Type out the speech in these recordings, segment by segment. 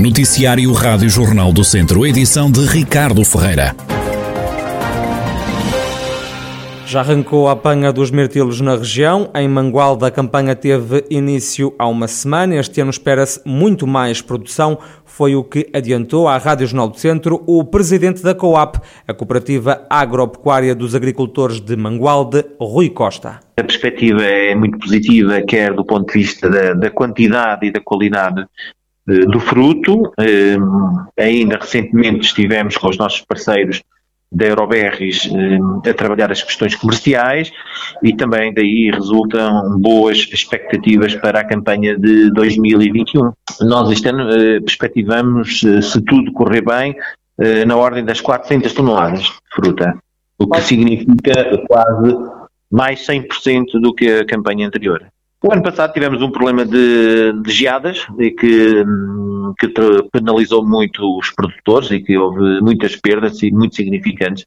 Noticiário Rádio Jornal do Centro, edição de Ricardo Ferreira. Já arrancou a apanha dos mirtilos na região. Em Mangualda, a campanha teve início há uma semana. Este ano espera-se muito mais produção. Foi o que adiantou à Rádio Jornal do Centro o presidente da COAP, a Cooperativa Agropecuária dos Agricultores de Mangualde, Rui Costa. A perspectiva é muito positiva, quer do ponto de vista da, da quantidade e da qualidade do fruto. Eh, ainda recentemente estivemos com os nossos parceiros da Euroberries eh, a trabalhar as questões comerciais e também daí resultam boas expectativas para a campanha de 2021. Nós este ano eh, perspectivamos, eh, se tudo correr bem, eh, na ordem das 400 toneladas de fruta, o que significa quase mais 100% do que a campanha anterior. O ano passado tivemos um problema de, de geadas e que hum, que penalizou muito os produtores e que houve muitas perdas e muito significantes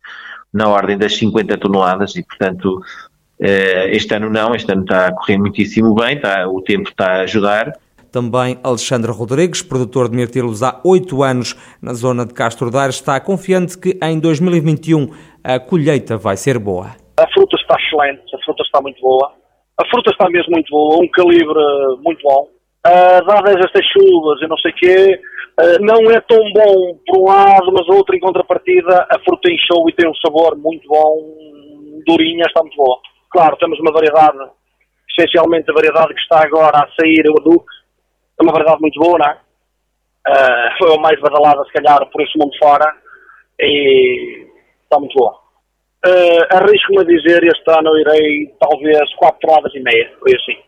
na ordem das 50 toneladas e, portanto, eh, este ano não, este ano está a correr muitíssimo bem, está, o tempo está a ajudar. Também Alexandre Rodrigues, produtor de mirtilos há oito anos na zona de Castro Daire, está confiante que em 2021 a colheita vai ser boa. A fruta está excelente, a fruta está muito boa. A fruta está mesmo muito boa, um calibre muito bom uh, dadas estas chuvas e não sei o quê, uh, não é tão bom por um lado, mas outro em contrapartida, a fruta encheu e tem um sabor muito bom, durinha, está muito boa. Claro, temos uma variedade, essencialmente a variedade que está agora a sair, o Duque, é uma variedade muito boa, não é? Uh, foi a mais badalada, se calhar, por esse mundo fora, e está muito boa. Uh, Arrisco-me a dizer, este ano irei talvez 4 toneladas e meia, foi assim.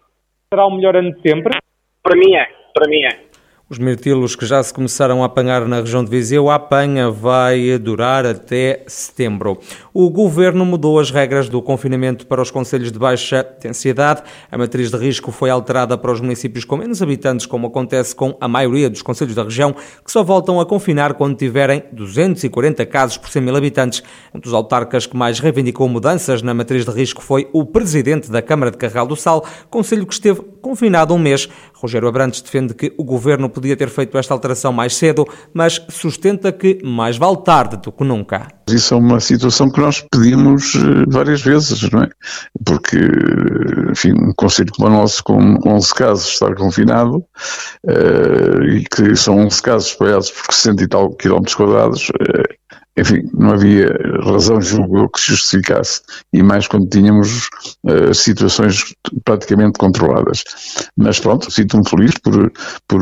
Será o melhor ano de sempre? Para mim é, para mim é. Os mirtilos que já se começaram a apanhar na região de Viseu, a apanha vai durar até setembro. O governo mudou as regras do confinamento para os conselhos de baixa densidade. A matriz de risco foi alterada para os municípios com menos habitantes, como acontece com a maioria dos conselhos da região, que só voltam a confinar quando tiverem 240 casos por 100 mil habitantes. Um dos autarcas que mais reivindicou mudanças na matriz de risco foi o presidente da Câmara de Carral do Sal, conselho que esteve confinado um mês. Rogério Abrantes defende que o governo podia ter feito esta alteração mais cedo, mas sustenta que mais vale tarde do que nunca. Isso é uma situação que nós pedimos eh, várias vezes, não é? Porque, enfim, um conselho como o nosso, com 11 casos, estar confinado, uh, e que são 11 casos espalhados por 60 e tal quilómetros quadrados, uh, enfim, não havia razão, julgo que justificasse, e mais quando tínhamos uh, situações praticamente controladas. Mas pronto, sinto-me feliz por, por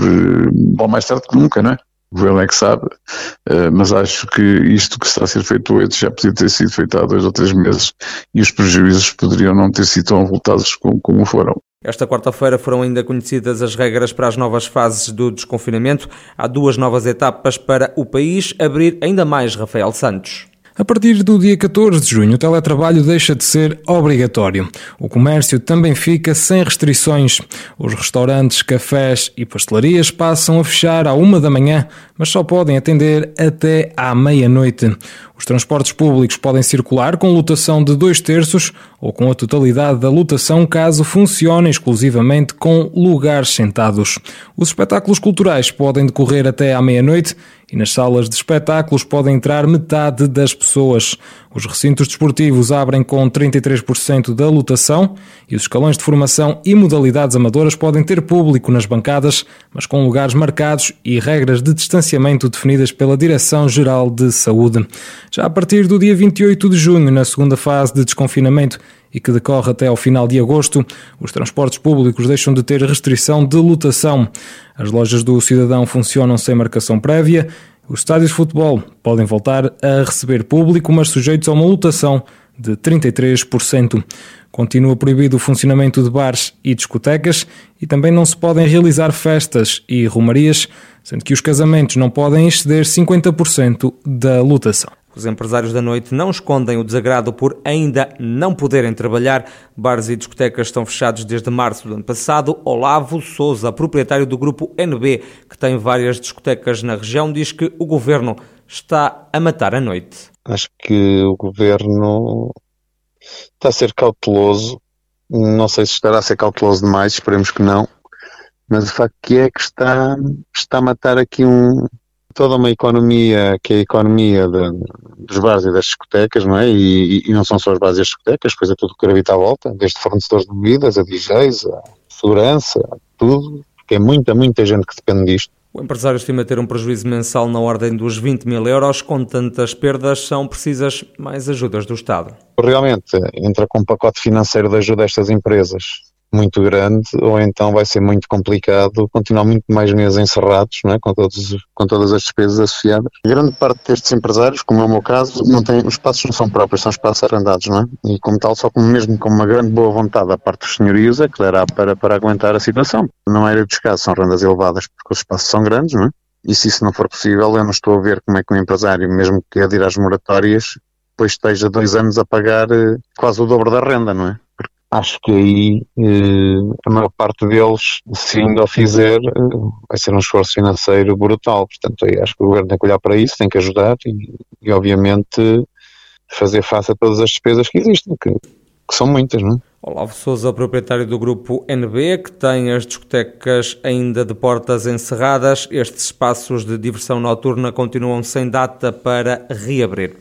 bom, mais tarde que nunca, não é? O governo é que sabe, uh, mas acho que isto que está a ser feito hoje já podia ter sido feito há dois ou três meses e os prejuízos poderiam não ter sido tão avultados como, como foram. Esta quarta-feira foram ainda conhecidas as regras para as novas fases do desconfinamento. Há duas novas etapas para o país abrir ainda mais Rafael Santos. A partir do dia 14 de junho, o teletrabalho deixa de ser obrigatório. O comércio também fica sem restrições. Os restaurantes, cafés e pastelarias passam a fechar à uma da manhã, mas só podem atender até à meia-noite. Os transportes públicos podem circular com lotação de dois terços ou com a totalidade da lotação caso funcionem exclusivamente com lugares sentados. Os espetáculos culturais podem decorrer até à meia-noite e nas salas de espetáculos podem entrar metade das pessoas. Os recintos desportivos abrem com 33% da lotação e os escalões de formação e modalidades amadoras podem ter público nas bancadas, mas com lugares marcados e regras de distanciamento definidas pela Direção-Geral de Saúde. Já a partir do dia 28 de junho, na segunda fase de desconfinamento, e que decorre até ao final de agosto, os transportes públicos deixam de ter restrição de lotação. As lojas do cidadão funcionam sem marcação prévia os estádios de futebol podem voltar a receber público, mas sujeitos a uma lotação de 33%. Continua proibido o funcionamento de bares e discotecas e também não se podem realizar festas e romarias, sendo que os casamentos não podem exceder 50% da lotação. Os empresários da noite não escondem o desagrado por ainda não poderem trabalhar. Bares e discotecas estão fechados desde março do ano passado. Olavo Souza, proprietário do grupo NB, que tem várias discotecas na região, diz que o governo está a matar a noite. Acho que o governo está a ser cauteloso. Não sei se estará a ser cauteloso demais, esperemos que não. Mas o facto que é que está, está a matar aqui um, toda uma economia que é a economia de, dos bares e das discotecas, não é? E, e, não são só os bares e as discotecas, pois é tudo que gravita à volta, desde fornecedores de bebidas, a DJs, a segurança, tudo, porque é muita, muita gente que depende disto. O empresário estima ter um prejuízo mensal na ordem dos 20 mil euros. Com tantas perdas, são precisas mais ajudas do Estado. Realmente, entra com um pacote financeiro de ajuda a estas empresas muito grande, ou então vai ser muito complicado continuar muito mais meses encerrados, não é? com, todos, com todas as despesas associadas. grande parte destes empresários, como é o meu caso, não tem, os espaços não são próprios, são espaços arrendados, não é? E como tal, só como mesmo com uma grande boa vontade da parte dos senhorios, é que dará para, para aguentar a situação. Não era dos casos, são rendas elevadas porque os espaços são grandes, não é? E se isso não for possível, eu não estou a ver como é que um empresário, mesmo que adira às moratórias, depois esteja dois anos a pagar eh, quase o dobro da renda, não é? Acho que aí eh, a maior parte deles, se ainda o fizer, eh, vai ser um esforço financeiro brutal. Portanto, acho que o governo tem que olhar para isso, tem que ajudar e, e obviamente, fazer face a todas as despesas que existem, que, que são muitas, não é? Olavo Souza, proprietário do grupo NB, que tem as discotecas ainda de portas encerradas. Estes espaços de diversão noturna continuam sem data para reabrir.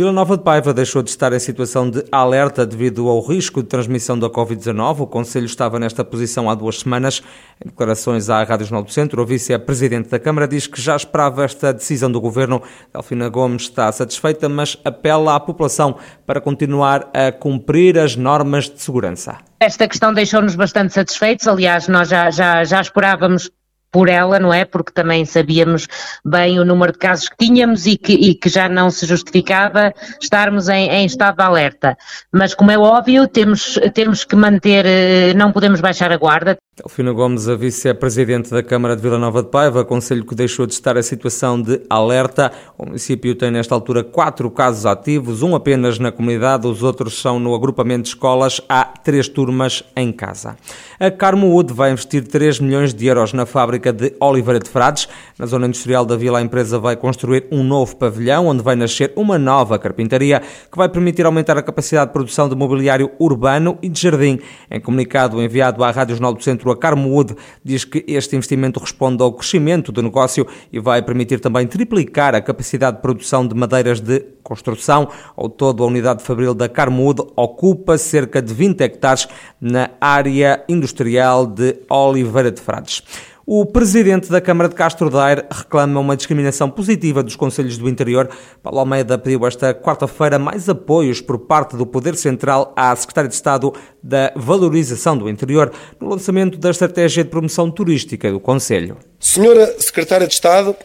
Vila Nova de Paiva deixou de estar em situação de alerta devido ao risco de transmissão da Covid-19. O Conselho estava nesta posição há duas semanas. Em declarações à Rádio Jornal do Centro, a vice-presidente da Câmara diz que já esperava esta decisão do Governo. Delfina Gomes está satisfeita, mas apela à população para continuar a cumprir as normas de segurança. Esta questão deixou-nos bastante satisfeitos. Aliás, nós já, já, já esperávamos por ela, não é? Porque também sabíamos bem o número de casos que tínhamos e que, e que já não se justificava estarmos em, em, estado de alerta. Mas, como é óbvio, temos, temos que manter, eh, não podemos baixar a guarda, Delfina Gomes, a vice-presidente da Câmara de Vila Nova de Paiva, aconselho que deixou de estar a situação de alerta. O município tem nesta altura quatro casos ativos, um apenas na comunidade, os outros são no agrupamento de escolas. Há três turmas em casa. A Carmoud vai investir 3 milhões de euros na fábrica de Oliveira de Frades. Na zona industrial da vila, a empresa vai construir um novo pavilhão, onde vai nascer uma nova carpintaria, que vai permitir aumentar a capacidade de produção de mobiliário urbano e de jardim. Em comunicado enviado à Rádio Jornal do Centro, a Carmood diz que este investimento responde ao crescimento do negócio e vai permitir também triplicar a capacidade de produção de madeiras de construção. Ao todo, a unidade fabril da Carmood ocupa cerca de 20 hectares na área industrial de Oliveira de Frades. O presidente da Câmara de Castro Daire reclama uma discriminação positiva dos Conselhos do Interior. Paulo Almeida pediu esta quarta-feira mais apoios por parte do Poder Central à Secretária de Estado da Valorização do Interior no lançamento da Estratégia de Promoção Turística do Conselho. Senhora Secretária de Estado,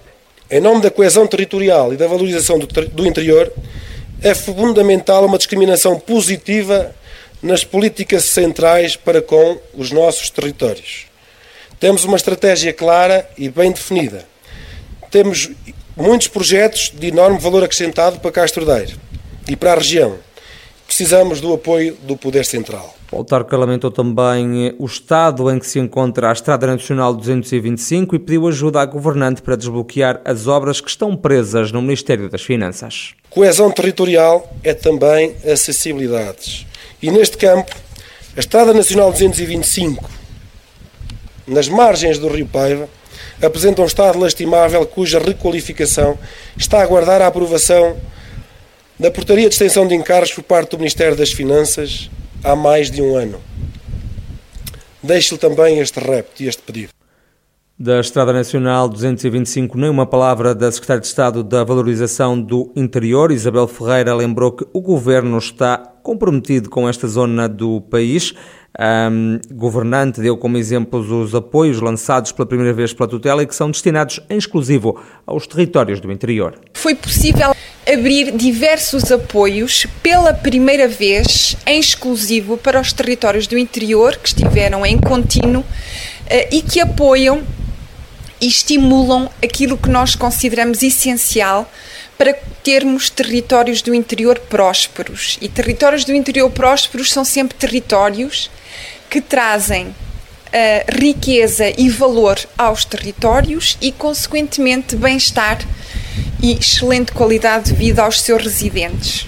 em nome da coesão territorial e da valorização do, do interior, é fundamental uma discriminação positiva nas políticas centrais para com os nossos territórios. Temos uma estratégia clara e bem definida. Temos muitos projetos de enorme valor acrescentado para Castro Daire e para a região. Precisamos do apoio do Poder Central. O autarca lamentou também o estado em que se encontra a Estrada Nacional 225 e pediu ajuda à governante para desbloquear as obras que estão presas no Ministério das Finanças. Coesão territorial é também acessibilidades. E neste campo, a Estrada Nacional 225 nas margens do rio Paiva, apresenta um estado lastimável cuja requalificação está a aguardar a aprovação da Portaria de Extensão de Encargos por parte do Ministério das Finanças há mais de um ano. Deixo-lhe também este repto e este pedido. Da Estrada Nacional 225, nem uma palavra da Secretária de Estado da Valorização do Interior, Isabel Ferreira, lembrou que o Governo está comprometido com esta zona do país. Um, governante deu como exemplos os apoios lançados pela primeira vez pela tutela e que são destinados em exclusivo aos territórios do interior. Foi possível abrir diversos apoios pela primeira vez em exclusivo para os territórios do interior que estiveram em contínuo uh, e que apoiam e estimulam aquilo que nós consideramos essencial para termos territórios do interior prósperos. E territórios do interior prósperos são sempre territórios que trazem uh, riqueza e valor aos territórios e, consequentemente, bem-estar e excelente qualidade de vida aos seus residentes.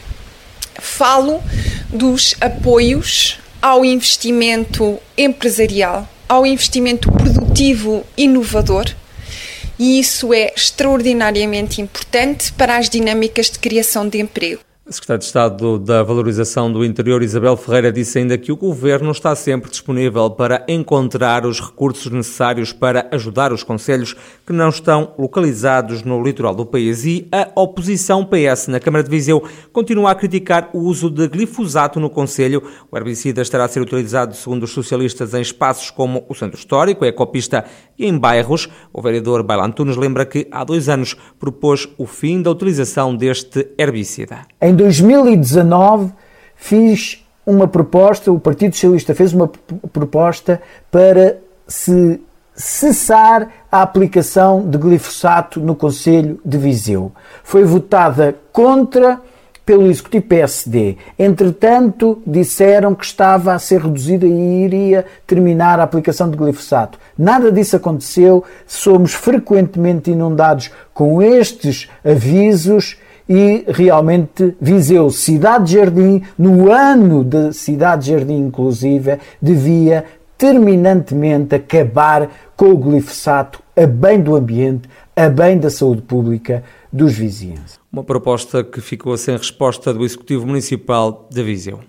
Falo dos apoios ao investimento empresarial ao investimento produtivo inovador e isso é extraordinariamente importante para as dinâmicas de criação de emprego. A Secretária de Estado da Valorização do Interior, Isabel Ferreira, disse ainda que o Governo está sempre disponível para encontrar os recursos necessários para ajudar os conselhos que não estão localizados no litoral do país. E a oposição PS na Câmara de Viseu continua a criticar o uso de glifosato no Conselho. O herbicida estará a ser utilizado, segundo os socialistas, em espaços como o Centro Histórico, a Ecopista e em bairros. O vereador Bailan Tunes lembra que há dois anos propôs o fim da utilização deste herbicida. Em 2019 fiz uma proposta, o Partido Socialista fez uma proposta para se cessar a aplicação de glifosato no Conselho de Viseu. Foi votada contra pelo Executivo PSD. Entretanto, disseram que estava a ser reduzida e iria terminar a aplicação de glifosato. Nada disso aconteceu. Somos frequentemente inundados com estes avisos e realmente Viseu, Cidade Jardim, no ano da Cidade Jardim inclusive, devia terminantemente acabar com o glifosato a bem do ambiente, a bem da saúde pública dos vizinhos. Uma proposta que ficou sem resposta do Executivo Municipal de Viseu.